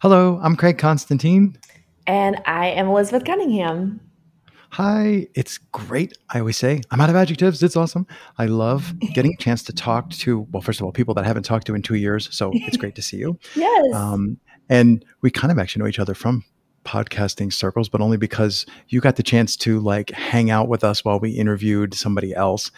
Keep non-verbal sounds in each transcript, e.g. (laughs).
Hello, I'm Craig Constantine. And I am Elizabeth Cunningham. Hi, it's great. I always say I'm out of adjectives. It's awesome. I love (laughs) getting a chance to talk to, well, first of all, people that I haven't talked to in two years. So it's great to see you. (laughs) yes. Um, and we kind of actually know each other from podcasting circles, but only because you got the chance to like hang out with us while we interviewed somebody else.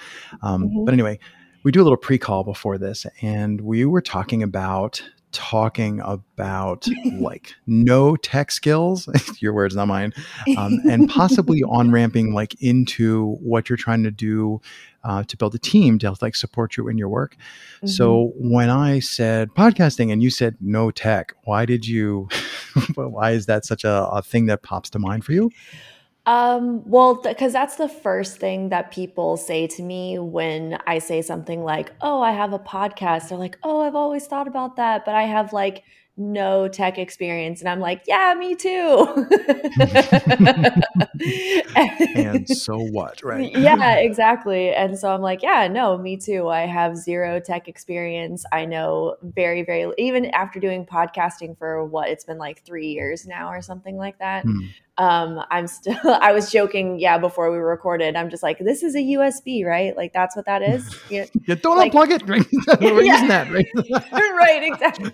Um, mm-hmm. But anyway, we do a little pre call before this, and we were talking about talking about like no tech skills, (laughs) your words, not mine, um, and possibly (laughs) on ramping like into what you're trying to do uh, to build a team to like support you in your work. Mm-hmm. So when I said podcasting and you said no tech, why did you? (laughs) why is that such a, a thing that pops to mind for you? Um, well, because th- that's the first thing that people say to me when I say something like, Oh, I have a podcast. They're like, Oh, I've always thought about that, but I have like no tech experience. And I'm like, Yeah, me too. (laughs) and so what, right? yeah, exactly. And so I'm like, Yeah, no, me too. I have zero tech experience. I know very, very, even after doing podcasting for what it's been like three years now or something like that. Hmm um i'm still (laughs) i was joking yeah before we recorded. I'm just like this is a usb right? Like that's what that (laughs) is. Yeah, yeah don't like, unplug it right? (laughs) We're yeah. using that right? Right exactly.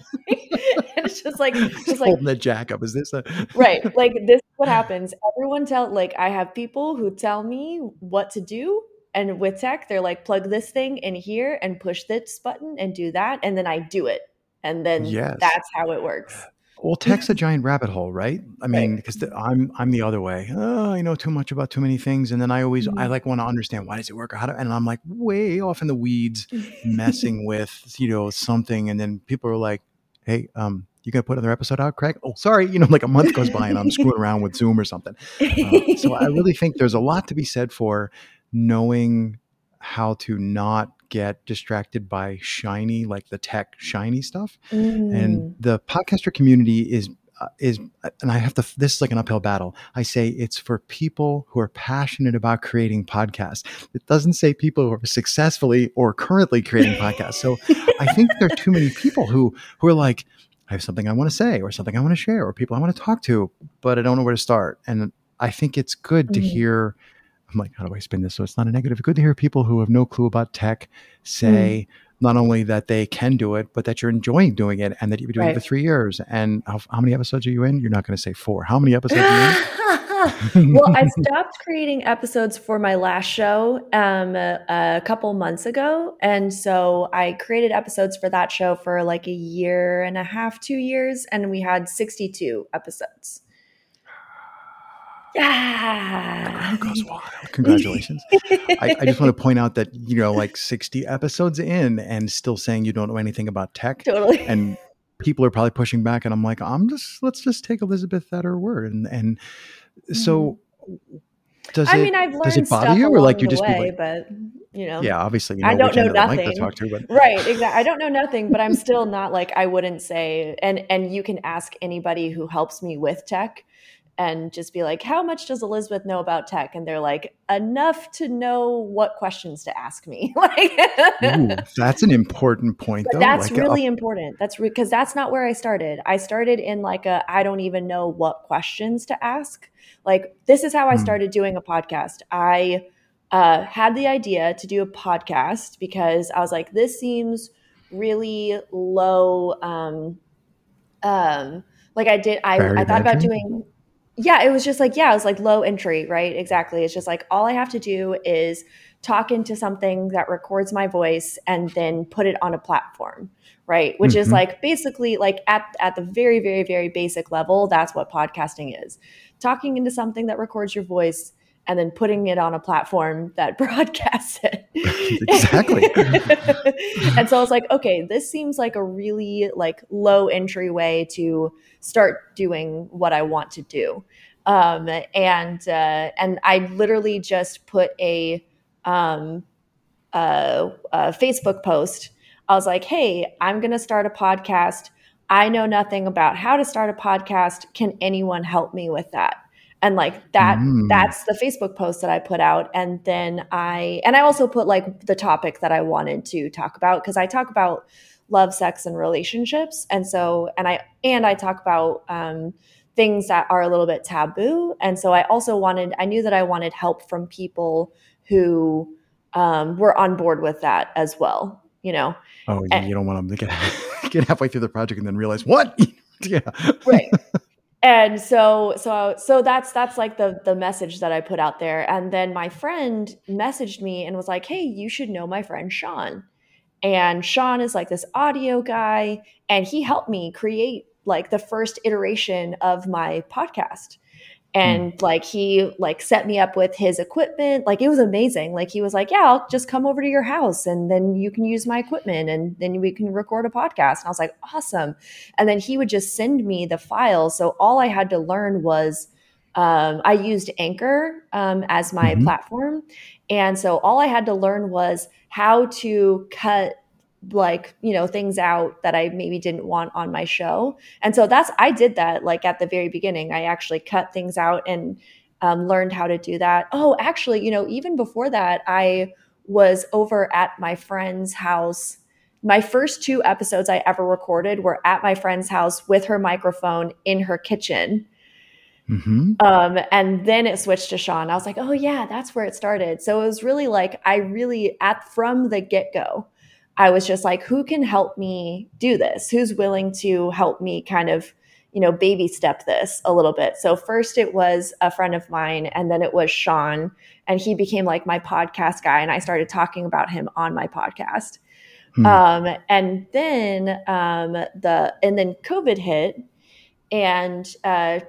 And it's just like just, just like holding the jack up is this a- right like this is what happens. Everyone tell like i have people who tell me what to do and with tech they're like plug this thing in here and push this button and do that and then i do it. And then yes. that's how it works well, tech's a giant rabbit hole, right? I mean, because right. I'm I'm the other way. Oh, I know too much about too many things, and then I always mm-hmm. I like want to understand why does it work or how to, and I'm like way off in the weeds, (laughs) messing with you know something, and then people are like, "Hey, um, you gonna put another episode out, Craig? Oh, sorry, you know, like a month goes by and I'm screwing around with Zoom or something. Uh, so I (laughs) really think there's a lot to be said for knowing how to not get distracted by shiny, like the tech shiny stuff. Mm. And the podcaster community is uh, is and I have to this is like an uphill battle. I say it's for people who are passionate about creating podcasts. It doesn't say people who are successfully or currently creating podcasts. So I think there are too many people who who are like I have something I want to say or something I want to share or people I want to talk to, but I don't know where to start. And I think it's good to mm. hear I'm like, how do I spin this so it's not a negative? Good to hear people who have no clue about tech say mm. not only that they can do it, but that you're enjoying doing it and that you've been doing right. it for three years. And how, how, many episodes are you in? You're not going to say four. How many episodes are you in? (laughs) well, I stopped creating episodes for my last show um, a, a, couple months ago. And so I created episodes for that show for like a year and a half, two years. And we had 62 episodes. Yeah. goes wild. (laughs) Congratulations. I, I, just want to point out that, you know, like 60 episodes in and still saying you don't know anything about tech. Totally. And people are probably pushing back. And I'm like, I'm just, let's just take Elizabeth at her word. And, and so mm-hmm. does I it, mean, I've learned does it bother you or like you just way, like, but you know, yeah, obviously, you know I don't know nothing. To to, but. Right. Exactly. I don't know nothing, but I'm still not like, I wouldn't say, and, and you can ask anybody who helps me with tech and just be like, how much does Elizabeth know about tech? And they're like, enough to know what questions to ask me. (laughs) like, Ooh, that's an important point. Though. That's like really a- important. That's because re- that's not where I started. I started in like a, I don't even know what questions to ask. Like, this is how I hmm. started doing a podcast. I uh, had the idea to do a podcast because I was like, this seems really low. Um, um, like I did, I, I thought about doing yeah, it was just like, yeah, it was like low entry, right? Exactly. It's just like all I have to do is talk into something that records my voice and then put it on a platform, right? Which mm-hmm. is like basically like at at the very very very basic level, that's what podcasting is. Talking into something that records your voice and then putting it on a platform that (laughs) broadcasts it. (laughs) exactly. (laughs) and so I was like, okay, this seems like a really like low entry way to start doing what I want to do. Um, and uh, and I literally just put a, um, a, a Facebook post. I was like, hey, I'm going to start a podcast. I know nothing about how to start a podcast. Can anyone help me with that? And like that mm. that's the facebook post that i put out and then i and i also put like the topic that i wanted to talk about because i talk about love, sex, and relationships. And so, and I and I talk about um, things that are a little bit taboo. And so, I also wanted, I knew that I wanted help from people who um, were on board with that as well. You know. Oh, yeah, and, you don't want them to get (laughs) get halfway through the project and then realize what. (laughs) yeah. Right. And so so so that's that's like the the message that i put out there and then my friend messaged me and was like hey you should know my friend sean and sean is like this audio guy and he helped me create like the first iteration of my podcast. And mm. like he like set me up with his equipment. Like it was amazing. Like he was like yeah i'll just come over to your house and then you can use my equipment and then we can record a podcast. And i was like awesome. And then he would just send me the files. So all i had to learn was um, i used anchor um, as my mm-hmm. platform. And so all i had to learn was how to cut like you know things out that i maybe didn't want on my show and so that's i did that like at the very beginning i actually cut things out and um, learned how to do that oh actually you know even before that i was over at my friend's house my first two episodes i ever recorded were at my friend's house with her microphone in her kitchen Mm-hmm. Um, and then it switched to Sean. I was like, oh yeah, that's where it started. So it was really like I really at from the get go, I was just like, who can help me do this? Who's willing to help me kind of, you know, baby step this a little bit? So first it was a friend of mine, and then it was Sean, and he became like my podcast guy, and I started talking about him on my podcast. Hmm. Um, and then um, the and then COVID hit, and uh,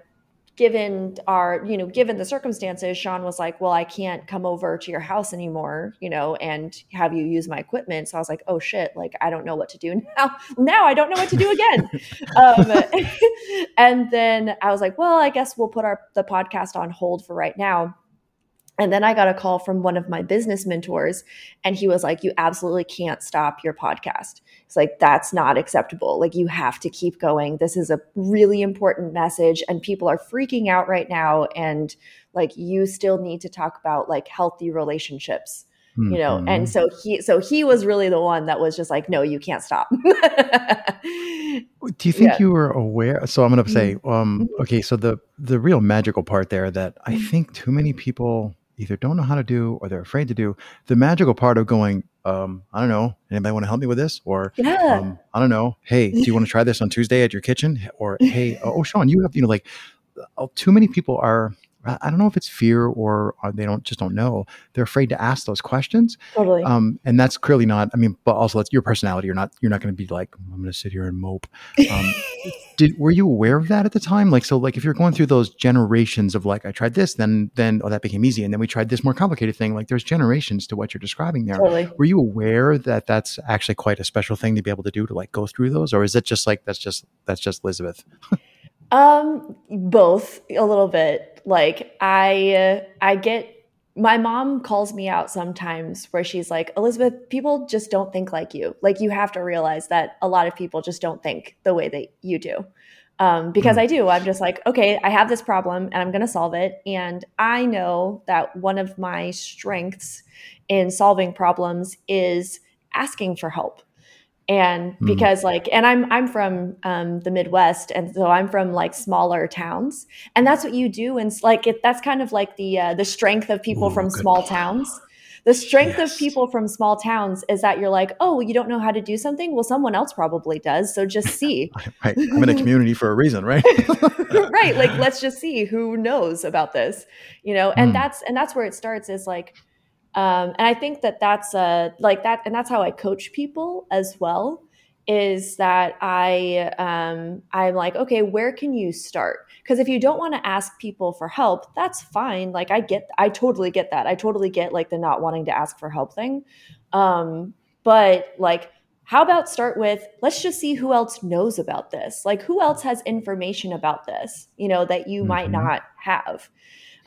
given our you know given the circumstances sean was like well i can't come over to your house anymore you know and have you use my equipment. So i was like oh shit like i don't know what to do (laughs) now. Now i don't know what to do again. (laughs) Um, (laughs) and then i was like well i guess we'll put our the podcast on hold for right now. And then I got a call from one of my business mentors, and he was like, You absolutely can't stop your podcast. It's like, That's not acceptable. Like, you have to keep going. This is a really important message, and people are freaking out right now. And like, you still need to talk about like healthy relationships. You know, and mm-hmm. so he, so he was really the one that was just like, no, you can't stop. Do you think yeah. you were aware? So I'm going to say, mm-hmm. um, mm-hmm. okay, so the the real magical part there that I think too many people either don't know how to do or they're afraid to do. The magical part of going, um, I don't know, anybody want to help me with this? Or, yeah. um, I don't know, hey, do you want to try this on Tuesday at your kitchen? Or, hey, oh, (laughs) oh, Sean, you have, you know, like uh, too many people are, I don't know if it's fear or, or they don't just don't know. They're afraid to ask those questions. Totally. Um, and that's clearly not. I mean, but also that's your personality. You're not. You're not going to be like I'm going to sit here and mope. Um, (laughs) did were you aware of that at the time? Like so, like if you're going through those generations of like I tried this, then then oh that became easy, and then we tried this more complicated thing. Like there's generations to what you're describing there. Totally. Were you aware that that's actually quite a special thing to be able to do to like go through those, or is it just like that's just that's just Elizabeth? (laughs) um, both a little bit. Like I uh, I get my mom calls me out sometimes where she's like, Elizabeth, people just don't think like you. Like, you have to realize that a lot of people just don't think the way that you do. Um, because mm-hmm. I do. I'm just like, okay, I have this problem and I'm going to solve it. And I know that one of my strengths in solving problems is asking for help and hmm. because mm. like and i'm i'm from um, the midwest and so i'm from like smaller towns and that's what you do and like it, that's kind of like the uh, the strength of people Ooh, from small towns the strength yes. of people from small towns is that you're like oh you don't know how to do something well someone else probably does so just (laughs) see right. (laughs) i'm in a community for a reason right (laughs) right like let's just see who knows about this you know and mm. that's and that's where it starts is like um, and I think that that's uh, like that, and that's how I coach people as well. Is that I um, I'm like, okay, where can you start? Because if you don't want to ask people for help, that's fine. Like I get, I totally get that. I totally get like the not wanting to ask for help thing. Um, but like, how about start with let's just see who else knows about this. Like, who else has information about this? You know that you mm-hmm. might not have.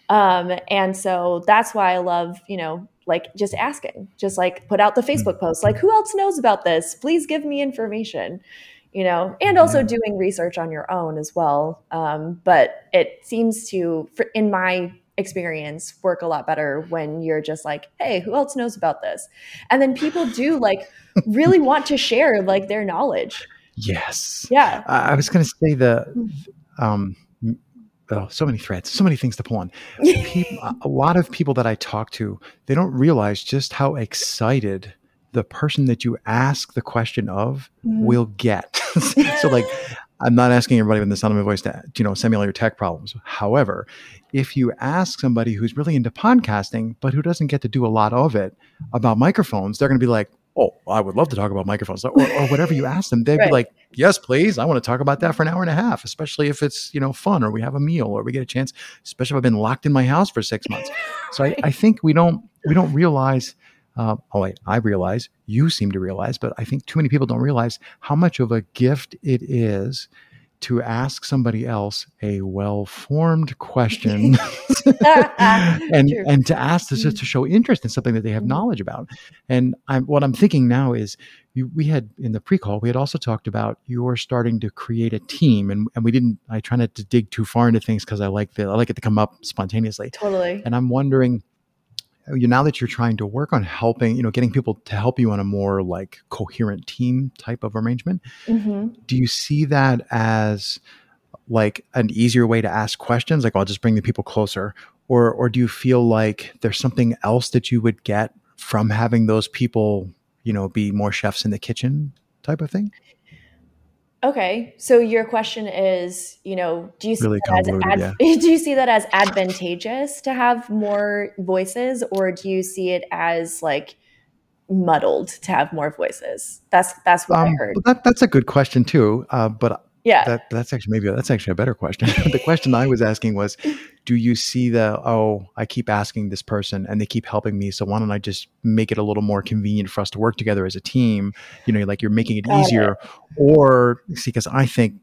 Um, and so that's why I love, you know, like just asking, just like put out the Facebook post, like who else knows about this? Please give me information, you know, and also doing research on your own as well. Um, but it seems to, in my experience work a lot better when you're just like, hey, who else knows about this? And then people do like really (laughs) want to share like their knowledge. Yes. Yeah. I, I was going to say the, um, oh, so many threads, so many things to pull on. (laughs) People, a lot of people that I talk to, they don't realize just how excited the person that you ask the question of mm. will get. (laughs) so, like, I'm not asking everybody with the sound of my voice to, you know, send me all your tech problems. However, if you ask somebody who's really into podcasting, but who doesn't get to do a lot of it about microphones, they're going to be like, oh, I would love to talk about microphones or, or whatever you ask them. They'd right. be like, yes, please. I want to talk about that for an hour and a half, especially if it's, you know, fun or we have a meal or we get a chance, especially if I've been locked in my house for six months. So I, I think we don't, we don't realize, uh, oh, I, I realize you seem to realize, but I think too many people don't realize how much of a gift it is to ask somebody else a well-formed question (laughs) (laughs) and True. and to ask this just mm-hmm. to show interest in something that they have mm-hmm. knowledge about and I'm, what i'm thinking now is you, we had in the pre-call we had also talked about you're starting to create a team and, and we didn't i try not to dig too far into things because i like the i like it to come up spontaneously totally and i'm wondering you now that you're trying to work on helping you know getting people to help you on a more like coherent team type of arrangement mm-hmm. do you see that as like an easier way to ask questions? Like i'll just bring the people closer. Or or do you feel like there's something else that you would get from having those people you know be more chefs in the kitchen type of thing Okay, so your question is, you know, do you see really that as ad- yeah. (laughs) do you see that as advantageous to have more voices, or do you see it as like muddled to have more voices? That's that's what um, I heard. That, that's a good question too. Uh, but yeah, that, that's actually maybe that's actually a better question. (laughs) the question I was asking was, do you see the oh, I keep asking this person and they keep helping me, so why don't I just make it a little more convenient for us to work together as a team? You know, like you're making it Got easier, it. or see, because I think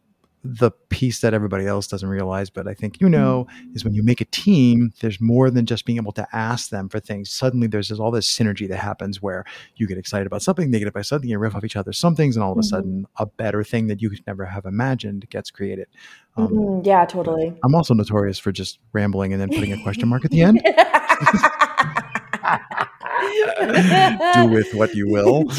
the piece that everybody else doesn't realize, but I think you know, is when you make a team, there's more than just being able to ask them for things. Suddenly, there's all this synergy that happens where you get excited about something, they get by something, you riff off each other some things, and all of a mm-hmm. sudden, a better thing that you could never have imagined gets created. Um, mm-hmm. Yeah, totally. I'm also notorious for just rambling and then putting a question mark at the end. (laughs) (laughs) Do with what you will. (laughs)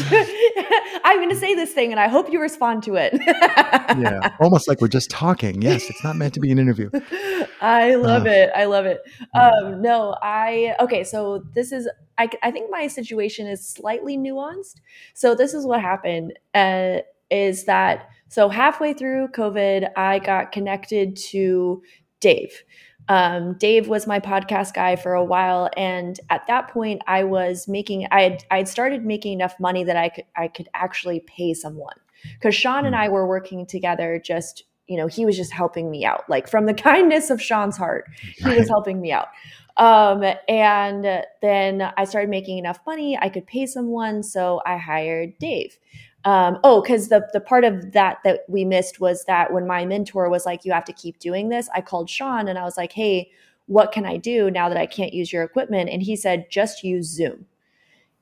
I'm going to say this thing and I hope you respond to it. yeah, almost like we're just talking. Yes, it's not meant to be an interview. (laughs) I love uh, it. I love it. Um, no, I, okay, so this is, I, I think my situation is slightly nuanced. So this is what happened uh, is that, so halfway through COVID, I got connected to Dave. Um, Dave was my podcast guy for a while, and at that point, I was making I had I had started making enough money that I could I could actually pay someone because Sean and hmm. I were working together. Just you know, he was just helping me out, like from the (laughs) kindness of Sean's heart, he was helping me out. Um, and then I started making enough money I could pay someone, so I hired Dave. Um, oh, because the the part of that that we missed was that when my mentor was like, "You have to keep doing this," I called Sean and I was like, "Hey, what can I do now that I can't use your equipment?" And he said, "Just use Zoom."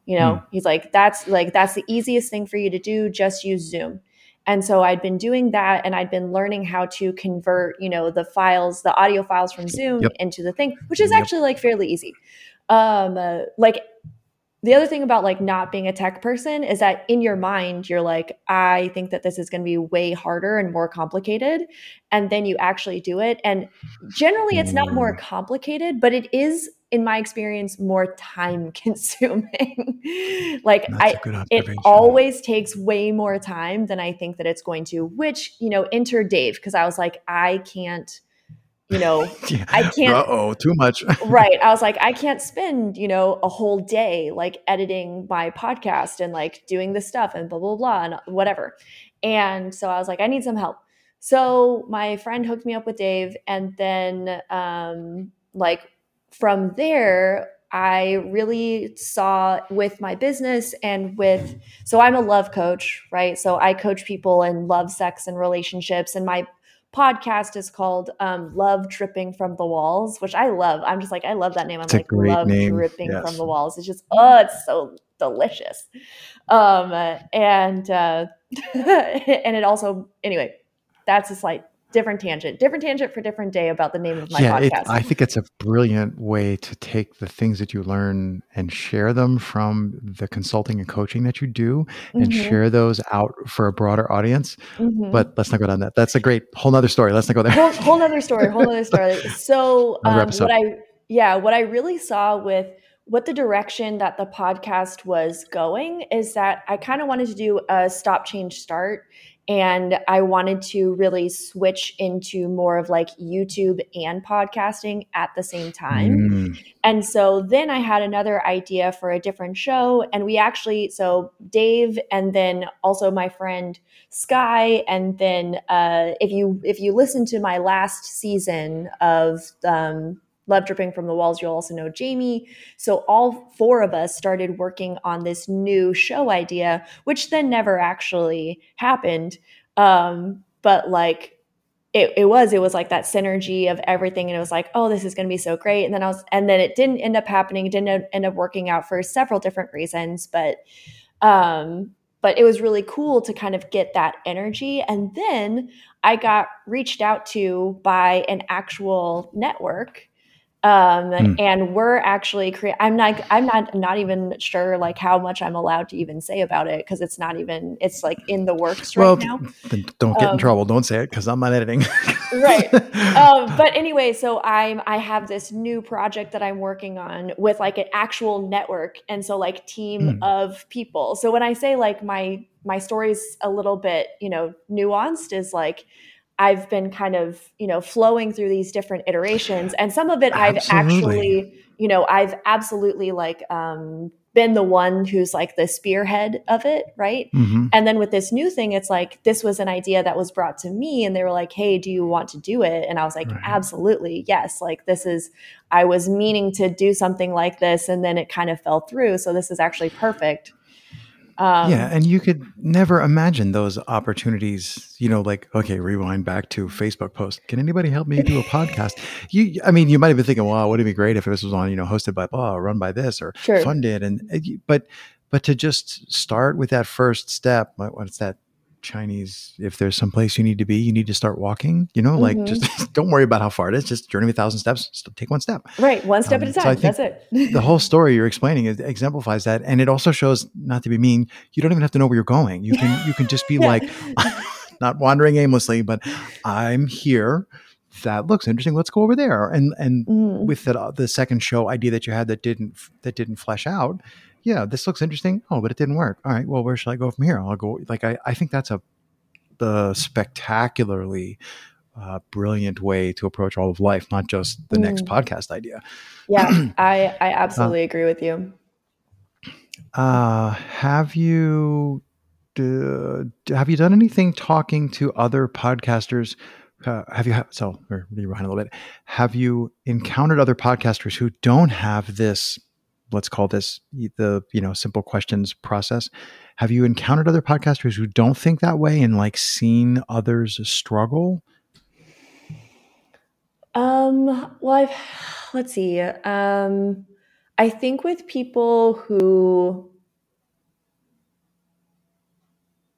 You know, mm. he's like, "That's like that's the easiest thing for you to do. Just use Zoom." And so I'd been doing that, and I'd been learning how to convert, you know, the files, the audio files from Zoom yep. into the thing, which is yep. actually like fairly easy. Um, uh, like the other thing about like not being a tech person is that in your mind you're like i think that this is going to be way harder and more complicated and then you actually do it and generally it's not more mm. complicated but it is in my experience more time (laughs) consuming like i it always takes way more time than i think that it's going to which you know enter dave because i was like i can't you know, (laughs) yeah. I can't. oh, too much. (laughs) right. I was like, I can't spend, you know, a whole day like editing my podcast and like doing this stuff and blah, blah, blah, and whatever. And so I was like, I need some help. So my friend hooked me up with Dave. And then, um, like, from there, I really saw with my business and with, so I'm a love coach, right? So I coach people in love, sex, and relationships. And my podcast is called um, Love Dripping from the Walls, which I love. I'm just like, I love that name. I'm it's like, Love name. Dripping yes. from the Walls. It's just, oh, it's so delicious. Um, and, uh, (laughs) and it also, anyway, that's a slight different tangent, different tangent for different day about the name of my yeah, it. I think it's a brilliant way to take the things that you learn and share them from the consulting and coaching that you do and Mhm, share those out for a broader audience. mhm. But let's not go down that. That's a great whole nother story. Let's not go there. whole whole nother story whole nother story (laughs) so um what i yeah what i really saw with what the direction that the podcast was going is that i kind of wanted to do a stop change start and i wanted to really switch into more of like youtube and podcasting at the same time Mm, and so then I had another idea for a different show. And we actually, so Dave and then also my friend Sky. And then uh, if you if you listen to my last season of um, Love Dripping from the Walls, you'll also know Jamie. So all four of us started working on this new show idea, which then never actually happened. Um, but like it, it was it was like that synergy of everything. And it was like oh this is going to be so great. And then i was and then it didn't end up happening. It didn't end up working out for several different reasons. But um but it was really cool to kind of get that energy. And then i got reached out to by an actual network um Hmm. and we're actually crea- i'm not i'm not not even sure like how much i'm allowed to even say about it because it's not even it's like in the works right now then don't get in Um, trouble. Don't say it because I'm not editing. Right. (laughs) um, but anyway, so I'm I have this new project that I'm working on with like an actual network, and so like team Mm. of people. So when I say like my my story's a little bit you know nuanced, is like I've been kind of you know flowing through these different iterations, and some of it I've Absolutely. actually you know I've absolutely like um, been the one who's like the spearhead of it, right? Mhm. And then with this new thing, it's like this was an idea that was brought to me, and they were like, "Hey, do you want to do it?" And I was like, Right. "Absolutely, yes!" Like this is, I was meaning to do something like this, and then it kind of fell through. So this is actually perfect. Um, yeah, and you could never imagine those opportunities. You know, like okay, rewind back to Facebook post. Can anybody help me do a podcast? (laughs) You, I mean, you might have been thinking, "Wow, wouldn't it be great if this was on, you know, hosted by blah, run by this, or Sure. funded?" And uh, but but to just start with that first step, what- what's that? Chinese, if there's some place you need to be, you need to start walking. You know, like Mhm. just (laughs) don't worry about how far it is. Just journey a thousand steps. Just take one step. right, one step Um, at a so I time. think That's it. (laughs) the whole story you're explaining is, exemplifies that and it also shows not to be mean you don't even have to know where you're going you can you can just be (laughs) Yeah. like not wandering aimlessly but i'm here that looks interesting let's go over there and and Mm, with the, the second show idea that you had that didn't that didn't flesh out yeah this looks interesting oh but it didn't work all right well where should i go from here i'll go like i, I think that's a the spectacularly uh, brilliant way to approach all of life not just the next Mm. podcast idea yeah, (clears throat) I I absolutely agree with you. Uh, have you d- have you done anything talking to other podcasters? Uh, have you ha- so rewind a little bit? Have you encountered other podcasters who don't have this? Let's call this the you know simple questions process. Have you encountered other podcasters who don't think that way and like seen others struggle? Um, well, I've, let's see. Um, I think with people who,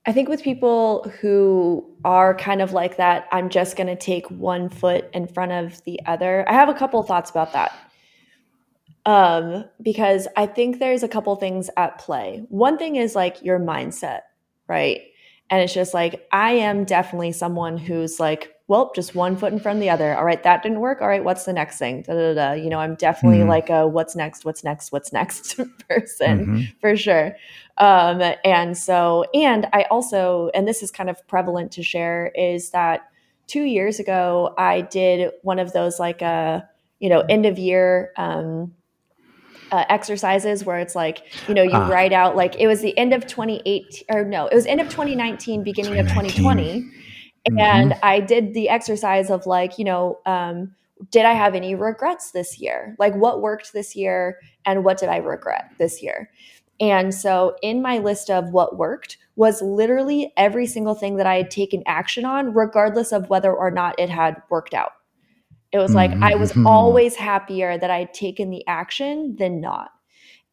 I think with people who are kind of like that, I'm just going to take one foot in front of the other. I have a couple thoughts about that. Um, because I think there's a couple things at play. One thing is like your mindset, right? And it's just like, I am definitely someone who's like, well, just one foot in front of the other. All right, that didn't work. All right, what's the next thing? Da, da, da. You know, I'm definitely Mhm. like a what's next, what's next, what's next (laughs) person Mhm. for sure. Um, and so, and I also, and this is kind of prevalent to share, is that two years ago, I did one of those like, uh, you know, end of year um, uh, exercises where it's like, you know, you Ah. write out like it was the end of 2018 or no, it was end of 2019, beginning of 2020. And I did the exercise of like, you know, um, did I have any regrets this year? Like what worked this year and what did I regret this year? And so in my list of what worked was literally every single thing that I had taken action on, regardless of whether or not it had worked out. It was like I was Mhm. always happier that I had taken the action than not.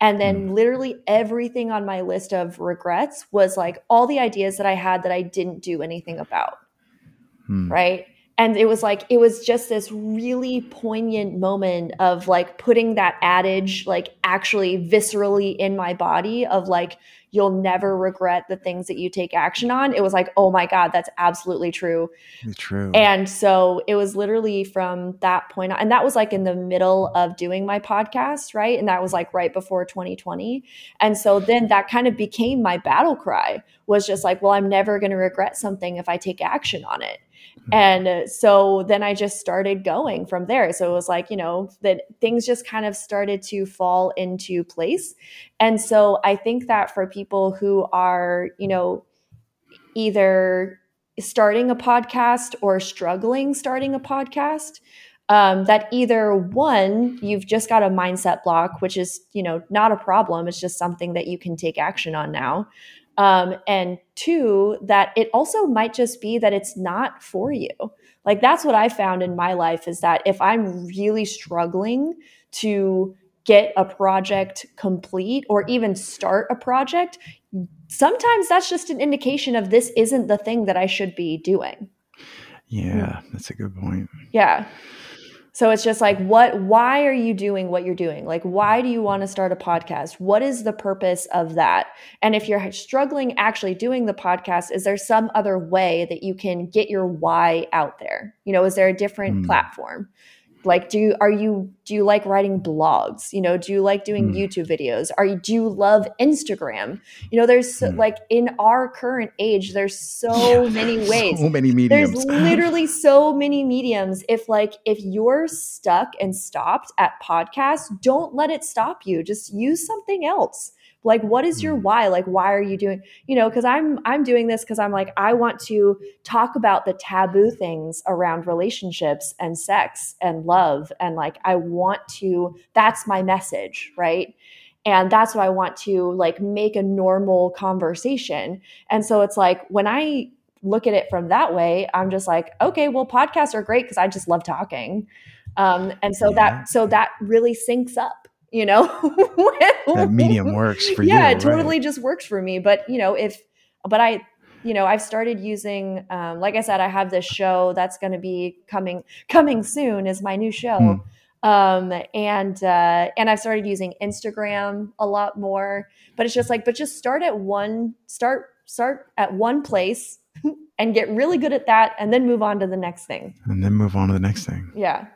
And then literally everything on my list of regrets was like all the ideas that I had that I didn't do anything about Hmm. right and it was like it was just this really poignant moment of like putting that adage like actually viscerally in my body of like you'll never regret the things that you take action on. It was like oh my god that's absolutely true. True. And so it was literally from that point on and that was like in the middle of doing my podcast right? And that was like right before 2020 and so then that kind of became my battle cry was just like well i'm never going to regret something if i take action on it and so then I just started going from there. So it was like, you know, that things just kind of started to fall into place. And so I think that for people who are, you know, either starting a podcast or struggling starting a podcast, um, that either one, you've just got a mindset block, which is, you know, not a problem. It's just something that you can take action on now. Um, and two, that it also might just be that it's not for you. Like that's what I found in my life is that if I'm really struggling to get a project complete or even start a project, sometimes that's just an indication of this isn't the thing that I should be doing. Yeah, that's a good point. Yeah. So it's just like, what, why are you doing what you're doing? Like, why do you want to start a podcast? What is the purpose of that? And if you're struggling actually doing the podcast, is there some other way that you can get your why out there? You know, is there a different mm. platform? Like do you are you do you like writing blogs? You know do you like doing mm. youtube videos? Are you do you love instagram? You know there's mm. like in our current age there's so yeah, (laughs) many ways. so many mediums. there's (laughs) literally so many mediums. If like if you're stuck and stopped at podcasts don't let it stop you. Just use something else like what is your mm. why? Like why are you doing you know because i'm i'm doing this because i'm like i want to talk about the taboo things around relationships and sex and love and like i want to that's my message right? And that's what i want to like make a normal conversation. And so it's like when i look at it from that way i'm just like okay well podcasts are great because i just love talking. Um, and so yeah. that so that really syncs up you know (laughs) that medium works for yeah, you yeah it totally right? just works for me but you know if but i you know i've started using um, like i said i have this show that's going to be coming coming soon is my new show. Hmm. um, and uh, and i've started using instagram a lot more but it's just like but just start at one start start at one place (laughs) and get really good at that and then move on to the next thing. And then move on to the next thing. Yeah.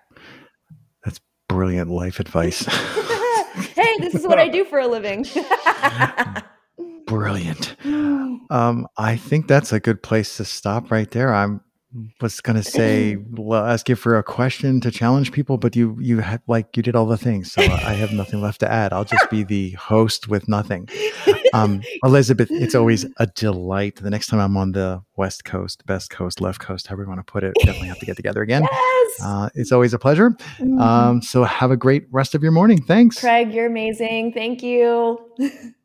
That's brilliant life advice (laughs) hey, this is what I do for a living. (laughs) Brilliant. (sighs) Um, I think that's a good place to stop right there. I'm was going to say (laughs) well, ask you for a question to challenge people but you you had like you did all the things so i have nothing left to add. I'll just be the host with nothing. Um, (laughs) elizabeth it's always a delight. The next time i'm on the west coast best coast left coast however you want to put it definitely have to get together again. Yes. Uh, it's always a pleasure. Mm-hmm. um, so have a great rest of your morning. Thanks. Craig you're amazing. Thank you (laughs)